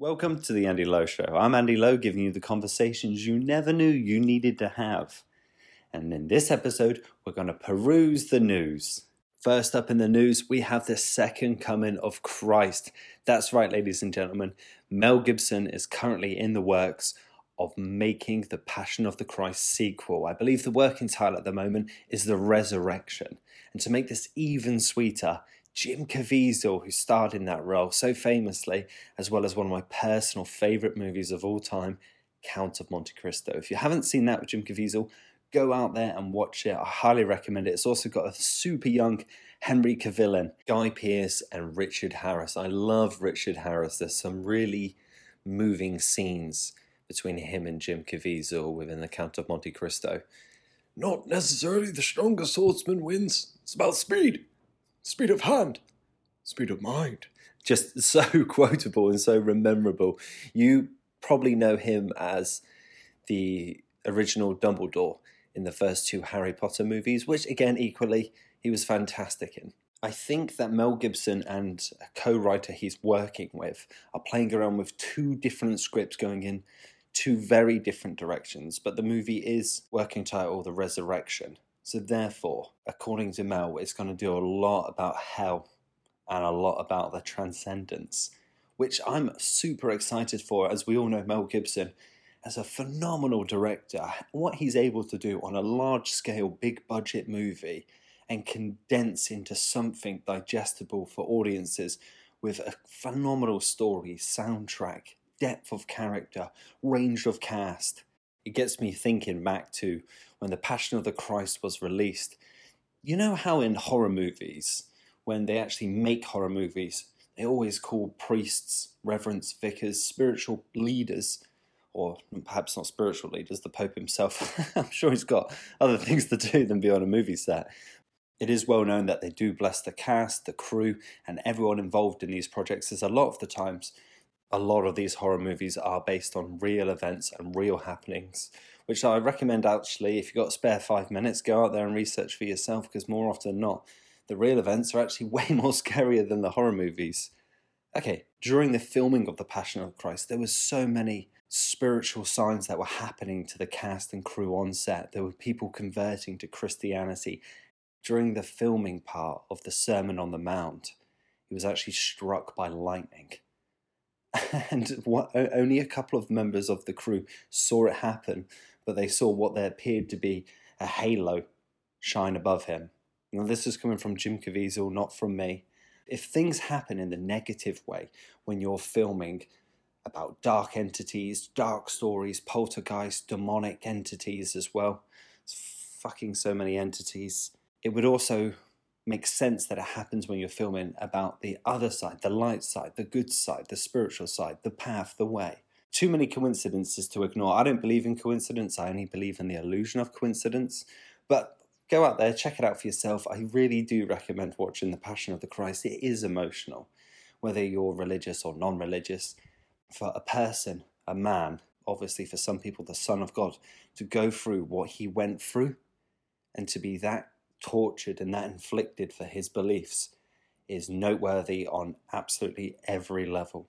Welcome to the Andy Lowe Show. I'm Andy Lowe, giving you the conversations you never knew you needed to have. And in this episode, we're going to peruse the news. First up in the news, we have the second coming of Christ. That's right, ladies and gentlemen. Mel Gibson is currently in the works of making the Passion of the Christ sequel. I believe the working title at the moment is The Resurrection. And to make this even sweeter, Jim Caviezel, who starred in that role so famously, as well as one of my personal favourite movies of all time, Count of Monte Cristo. If you haven't seen that with Jim Caviezel, go out there and watch it. I highly recommend it. It's also got a super young Henry Cavill in, Guy Pearce, and Richard Harris. I love Richard Harris. There's some really moving scenes between him and Jim Caviezel within the Count of Monte Cristo. Not necessarily the strongest swordsman wins. It's about speed speed of hand, speed of mind. Just so quotable and so memorable. You probably know him as the original Dumbledore in the first two Harry Potter movies, which again, equally, he was fantastic in. I think that Mel Gibson and a co writer he's working with are playing around with two different scripts going in two very different directions, but the movie is working title The Resurrection. So, therefore, according to Mel, it's going to do a lot about hell and a lot about the transcendence, which I'm super excited for. As we all know, Mel Gibson, as a phenomenal director, what he's able to do on a large scale, big budget movie and condense into something digestible for audiences with a phenomenal story, soundtrack, depth of character, range of cast. It gets me thinking back to when The Passion of the Christ was released. You know how in horror movies, when they actually make horror movies, they always call priests, reverends, vicars, spiritual leaders, or perhaps not spiritual leaders, the Pope himself. I'm sure he's got other things to do than be on a movie set. It is well known that they do bless the cast, the crew, and everyone involved in these projects, as a lot of the times, a lot of these horror movies are based on real events and real happenings which I recommend actually, if you've got spare five minutes, go out there and research for yourself because more often than not, the real events are actually way more scarier than the horror movies. Okay, during the filming of The Passion of Christ, there was so many spiritual signs that were happening to the cast and crew on set. There were people converting to Christianity. During the filming part of the Sermon on the Mount, he was actually struck by lightning. And what, only a couple of members of the crew saw it happen, but they saw what there appeared to be a halo shine above him. Now, this is coming from Jim Caviezel, not from me. If things happen in the negative way when you're filming about dark entities, dark stories, poltergeist, demonic entities as well, it's fucking so many entities. It would also make sense that it happens when you're filming about the other side, the light side, the good side, the spiritual side, the path, the way too many coincidences to ignore. I don't believe in coincidence, I only believe in the illusion of coincidence. But go out there, check it out for yourself. I really do recommend watching The Passion of the Christ. It is emotional, whether you're religious or non religious. For a person, a man, obviously for some people, the Son of God, to go through what he went through and to be that tortured and that inflicted for his beliefs is noteworthy on absolutely every level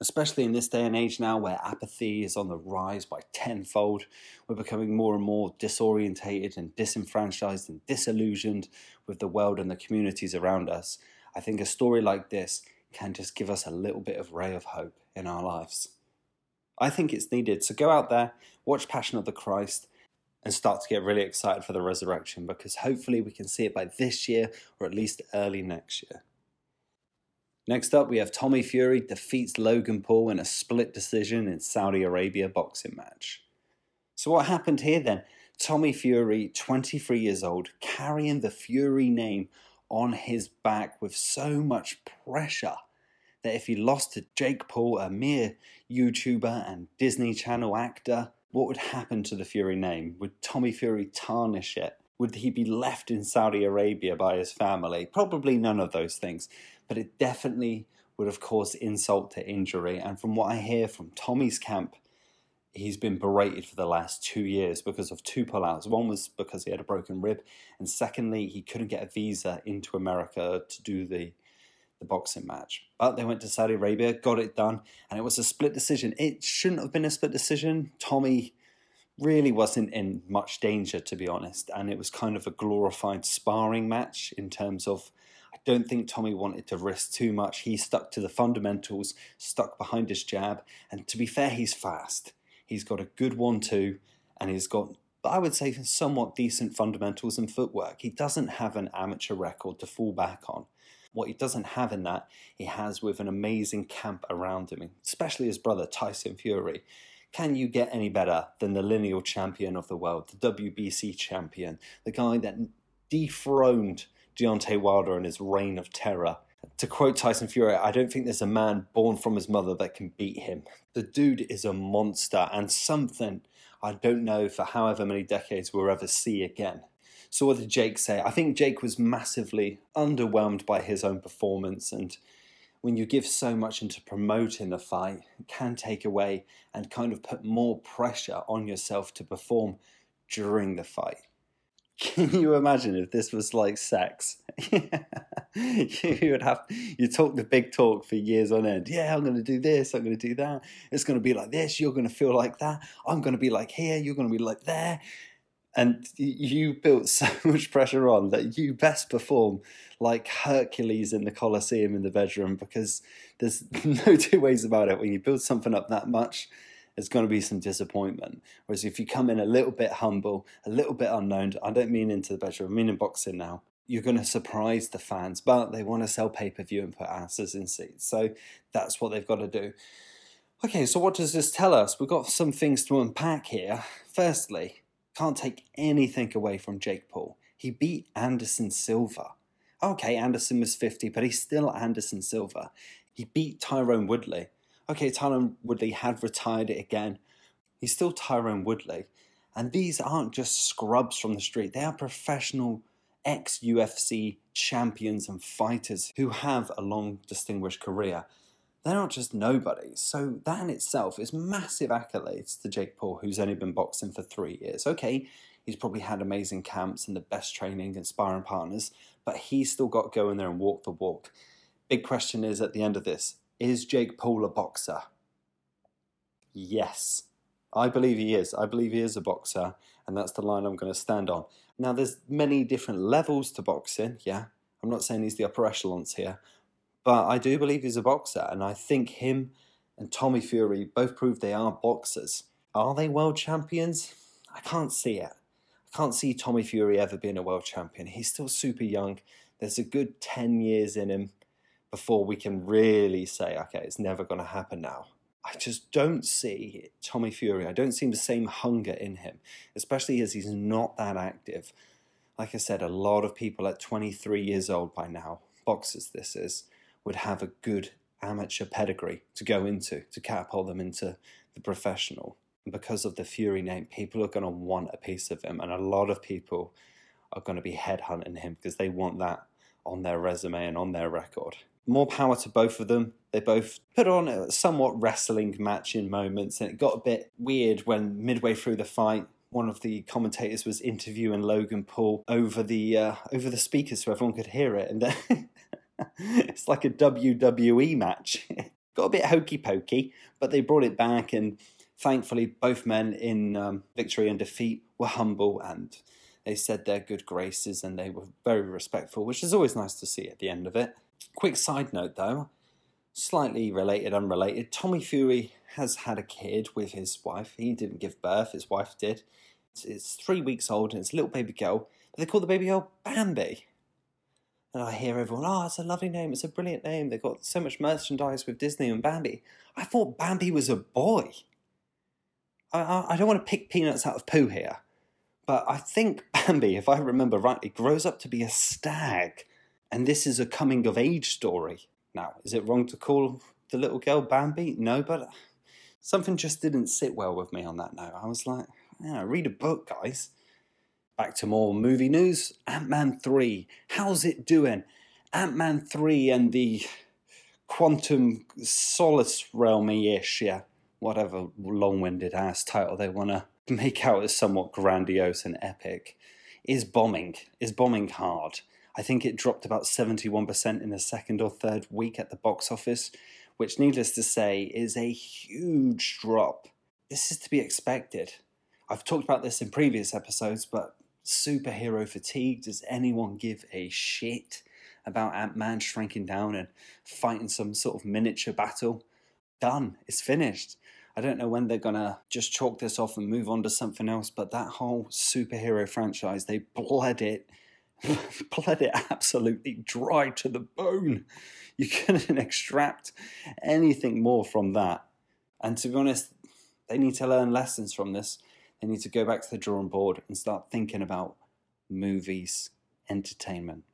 especially in this day and age now where apathy is on the rise by tenfold. We're becoming more and more disorientated and disenfranchised and disillusioned with the world and the communities around us. I think a story like this can just give us a little bit of ray of hope in our lives. I think it's needed. So go out there, watch Passion of the Christ, and start to get really excited for the resurrection because hopefully we can see it by this year or at least early next year. Next up, we have Tommy Fury defeats Logan Paul in a split decision in Saudi Arabia boxing match. So, what happened here then? Tommy Fury, 23 years old, carrying the Fury name on his back with so much pressure that if he lost to Jake Paul, a mere YouTuber and Disney Channel actor, what would happen to the Fury name? Would Tommy Fury tarnish it? Would he be left in Saudi Arabia by his family? Probably none of those things but it definitely would have caused insult to injury. And from what I hear from Tommy's camp, he's been berated for the last two years because of two pullouts. One was because he had a broken rib, and secondly, he couldn't get a visa into America to do the the boxing match. But they went to Saudi Arabia, got it done, and it was a split decision. It shouldn't have been a split decision. Tommy really wasn't in much danger, to be honest, and it was kind of a glorified sparring match in terms of. I don't think Tommy wanted to risk too much. He stuck to the fundamentals, stuck behind his jab, and to be fair, he's fast. He's got a good one two, and he's got I would say somewhat decent fundamentals and footwork. He doesn't have an amateur record to fall back on. What he doesn't have in that, he has with an amazing camp around him, especially his brother Tyson Fury. Can you get any better than the lineal champion of the world, the WBC champion, the guy that dethroned Deontay Wilder in his reign of terror? To quote Tyson Fury, I don't think there's a man born from his mother that can beat him. The dude is a monster and something I don't know for however many decades we'll ever see again. So what did Jake say? I think Jake was massively underwhelmed by his own performance and when you give so much into promoting a fight, it can take away and kind of put more pressure on yourself to perform during the fight. Can you imagine if this was like sex? you would have you talk the big talk for years on end. Yeah, I'm going to do this. I'm going to do that. It's going to be like this. You're going to feel like that. I'm going to be like here. You're going to be like there and you built so much pressure on that you best perform like Hercules in the Colosseum in the bedroom because there's no two ways about it. When you build something up that much, there's going to be some disappointment. Whereas if you come in a little bit humble, a little bit unknown, I don't mean into the bedroom, I mean in boxing now, you're going to surprise the fans, but they want to sell pay per view and put asses in seats. So that's what they've got to do. Okay, so what does this tell us? We've got some things to unpack here. Firstly, can't take anything away from Jake Paul. He beat Anderson Silva. Okay, Anderson was 50, but he's still Anderson Silva. He beat Tyron Woodley. Okay, Tyron Woodley had retired it again. He's still Tyron Woodley. And these aren't just scrubs from the street, they are professional ex UFC champions and fighters who have a long, distinguished career they're not just nobodies. So that in itself is massive accolades to Jake Paul, who's only been boxing for three years. Okay, he's probably had amazing camps and the best training and sparring partners, but he's still got to go in there and walk the walk. Big question is at the end of this is Jake Paul a boxer? Yes. I believe he is. I believe he is a boxer, and that's the line I'm going to stand on. Now, there's many different levels to boxing, yeah. I'm not saying he's the upper echelons here, but I do believe he's a boxer, and I think him and Tommy Fury both prove they are boxers. Are they world champions? I can't see it. I can't see Tommy Fury ever being a world champion. He's still super young. There's a good 10 years in him before we can really say, okay, it's never going to happen now. I just don't see Tommy Fury. I don't see the same hunger in him, especially as he's not that active. Like I said, a lot of people at 23 years old by now, boxers this is, would have a good amateur pedigree to go into to catapult them into the professional. And because of the Fury name, people are going to want a piece of him, and a lot of people are going to be headhunting him because they want that on their resume and on their record. More power to both of them. They both put on a somewhat wrestling match in moments, and it got a bit weird when midway through the fight, one of the commentators was interviewing Logan Paul over the uh, over the speakers so everyone could hear it, and then it's like a WWE match. Got a bit hokey pokey, but they brought it back, and thankfully, both men in um, victory and defeat were humble and they said their good graces and they were very respectful, which is always nice to see at the end of it. Quick side note though, slightly related, unrelated. Tommy Fury has had a kid with his wife. He didn't give birth, his wife did. It's, it's three weeks old and it's a little baby girl, they call the baby girl Bambi. And I hear everyone, oh, it's a lovely name, it's a brilliant name. They've got so much merchandise with Disney and Bambi. I thought Bambi was a boy. I, I, I don't want to pick peanuts out of poo here, but I think Bambi, if I remember rightly, grows up to be a stag. And this is a coming of age story. Now, is it wrong to call the little girl Bambi? No, but something just didn't sit well with me on that note. I was like, yeah, read a book, guys. Back to more movie news. Ant Man 3. How's it doing? Ant Man 3 and the quantum solace realmy ish, yeah, whatever long winded ass title they want to make out as somewhat grandiose and epic, is bombing, is bombing hard. I think it dropped about 71% in the second or third week at the box office, which, needless to say, is a huge drop. This is to be expected. I've talked about this in previous episodes, but superhero fatigue, does anyone give a shit about Ant Man shrinking down and fighting some sort of miniature battle? Done. It's finished. I don't know when they're gonna just chalk this off and move on to something else, but that whole superhero franchise, they bled it, bled it absolutely dry to the bone. You couldn't extract anything more from that. And to be honest, they need to learn lessons from this. They need to go back to the drawing board and start thinking about movies, entertainment.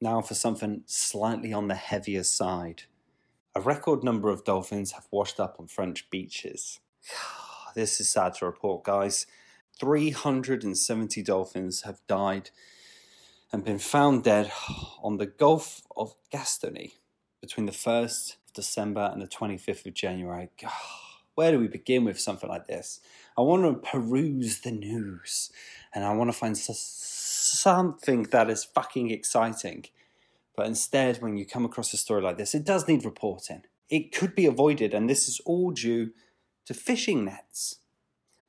Now, for something slightly on the heavier side. A record number of dolphins have washed up on French beaches. This is sad to report, guys. 370 dolphins have died and been found dead on the Gulf of Gascony between the 1st of December and the 25th of January. Where do we begin with something like this? I want to peruse the news and I want to find something that is fucking exciting. But instead, when you come across a story like this, it does need reporting. It could be avoided, and this is all due to fishing nets.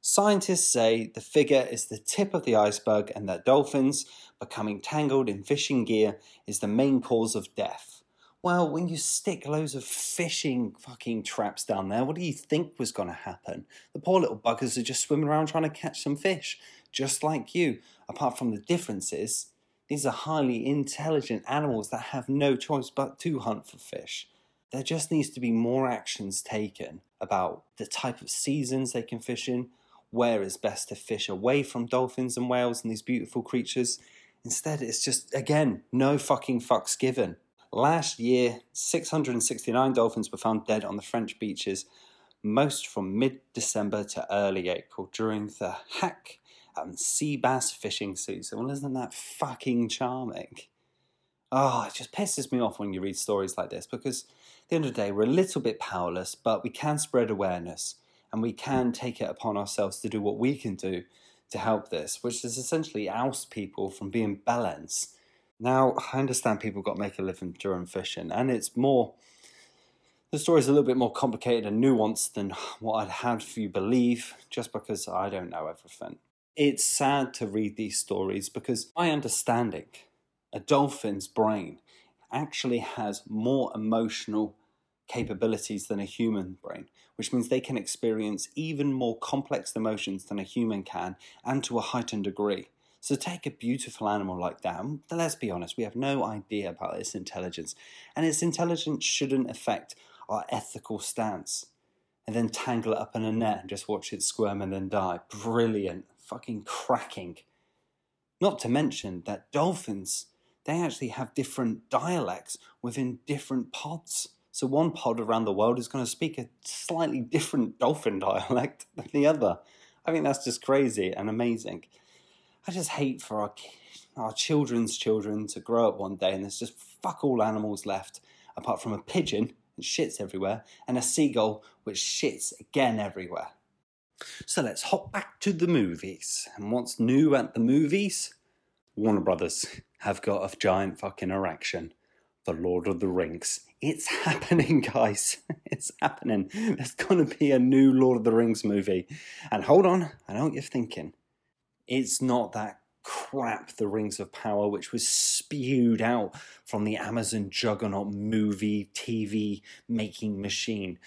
Scientists say the figure is the tip of the iceberg and that dolphins becoming tangled in fishing gear is the main cause of death. Well, when you stick loads of fishing fucking traps down there, what do you think was going to happen? The poor little buggers are just swimming around trying to catch some fish, just like you. Apart from the differences, these are highly intelligent animals that have no choice but to hunt for fish. There just needs to be more actions taken about the type of seasons they can fish in, where is best to fish away from dolphins and whales and these beautiful creatures. Instead, it's just, again, no fucking fucks given. Last year, 669 dolphins were found dead on the French beaches, most from mid December to early April during the hack and sea bass fishing season. Well, isn't that fucking charming? Oh, it just pisses me off when you read stories like this because at the end of the day, we're a little bit powerless, but we can spread awareness and we can take it upon ourselves to do what we can do to help this, which is essentially oust people from being bellends now, I understand people got to make a living during fishing, and it's more. The story's a little bit more complicated and nuanced than what I'd had for you believe, just because I don't know everything. It's sad to read these stories because my understanding, a dolphin's brain actually has more emotional capabilities than a human brain, which means they can experience even more complex emotions than a human can and to a heightened degree. So take a beautiful animal like that, and let's be honest, we have no idea about its intelligence, and its intelligence shouldn't affect our ethical stance. And then tangle it up in a net and just watch it squirm and then die. Brilliant. Fucking cracking. Not to mention that dolphins, they actually have different dialects within different pods. So one pod around the world is going to speak a slightly different dolphin dialect than the other. I think that's just crazy and amazing. I just hate for our our children's children to grow up one day and there's just fuck all animals left apart from a pigeon that shits everywhere and a seagull which shits again everywhere. So let's hop back to the movies. And what's new at the movies? Warner Brothers have got a giant fucking erection. The Lord of the Rings. It's happening, guys. It's happening. There's going to be a new Lord of the Rings movie. And hold on, I know what you're thinking it's not that crap, The Rings of Power, which was spewed out from the Amazon juggernaut movie TV making machine,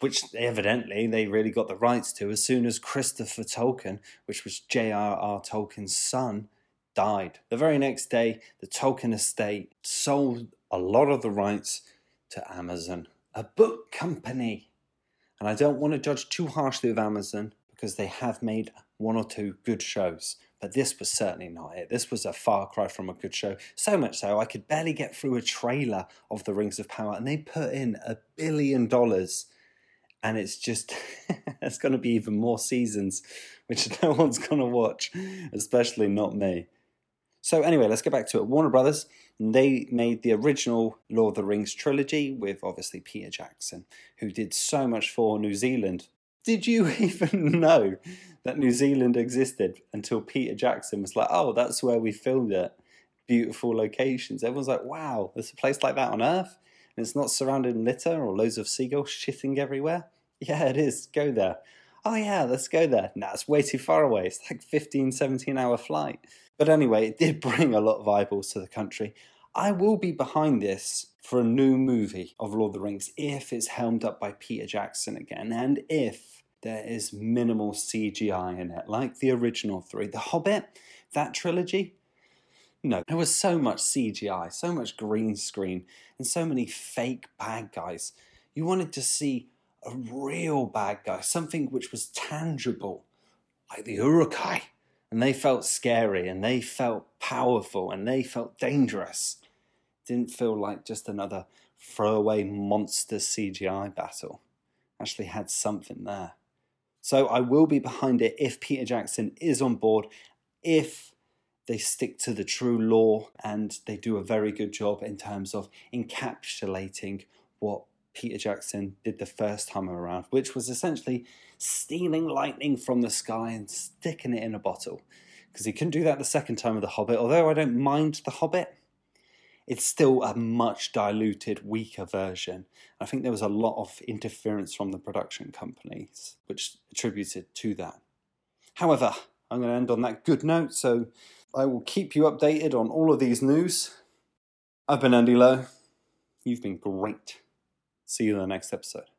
which evidently they really got the rights to as soon as Christopher Tolkien, which was J.R.R. Tolkien's son, died. The very next day, the Tolkien estate sold a lot of the rights to Amazon, a book company. And I don't want to judge too harshly of Amazon because they have made one or two good shows, but this was certainly not it. This was a far cry from a good show. So much so, I could barely get through a trailer of The Rings of Power, and they put in a billion dollars. And it's just, there's going to be even more seasons, which no one's going to watch, especially not me. So, anyway, let's get back to it. Warner Brothers, they made the original Lord of the Rings trilogy with obviously Peter Jackson, who did so much for New Zealand did you even know that New Zealand existed until Peter Jackson was like, oh, that's where we filmed it? beautiful locations. Everyone's like, wow, there's a place like that on Earth? And it's not surrounded in litter or loads of seagulls shitting everywhere? Yeah, it is. Go there. Oh, yeah, let's go there. Nah, it's way too far away. It's like 15, 17 hour flight. But anyway, it did bring a lot of eyeballs to the country. I will be behind this for a new movie of Lord of the Rings if it's helmed up by Peter Jackson again and if there is minimal CGI in it, like the original three. The Hobbit, that trilogy, no, there was so much CGI, so much green screen, and so many fake bad guys. You wanted to see a real bad guy, something which was tangible, like the Uruk-hai. And they felt scary, and they felt powerful, and they felt dangerous. Didn't feel like just another throwaway monster CGI battle. Actually had something there. So I will be behind it if Peter Jackson is on board, if they stick to the true lore and they do a very good job in terms of encapsulating what Peter Jackson did the first time around, which was essentially stealing lightning from the sky and sticking it in a bottle. Because he couldn't do that the second time with The Hobbit, although I don't mind The Hobbit. It's still a much diluted, weaker version. I think there was a lot of interference from the production companies, which attributed to that. However, I'm going to end on that good note, so I will keep you updated on all of these news. I've been Andy Lowe. You've been great. See you in the next episode.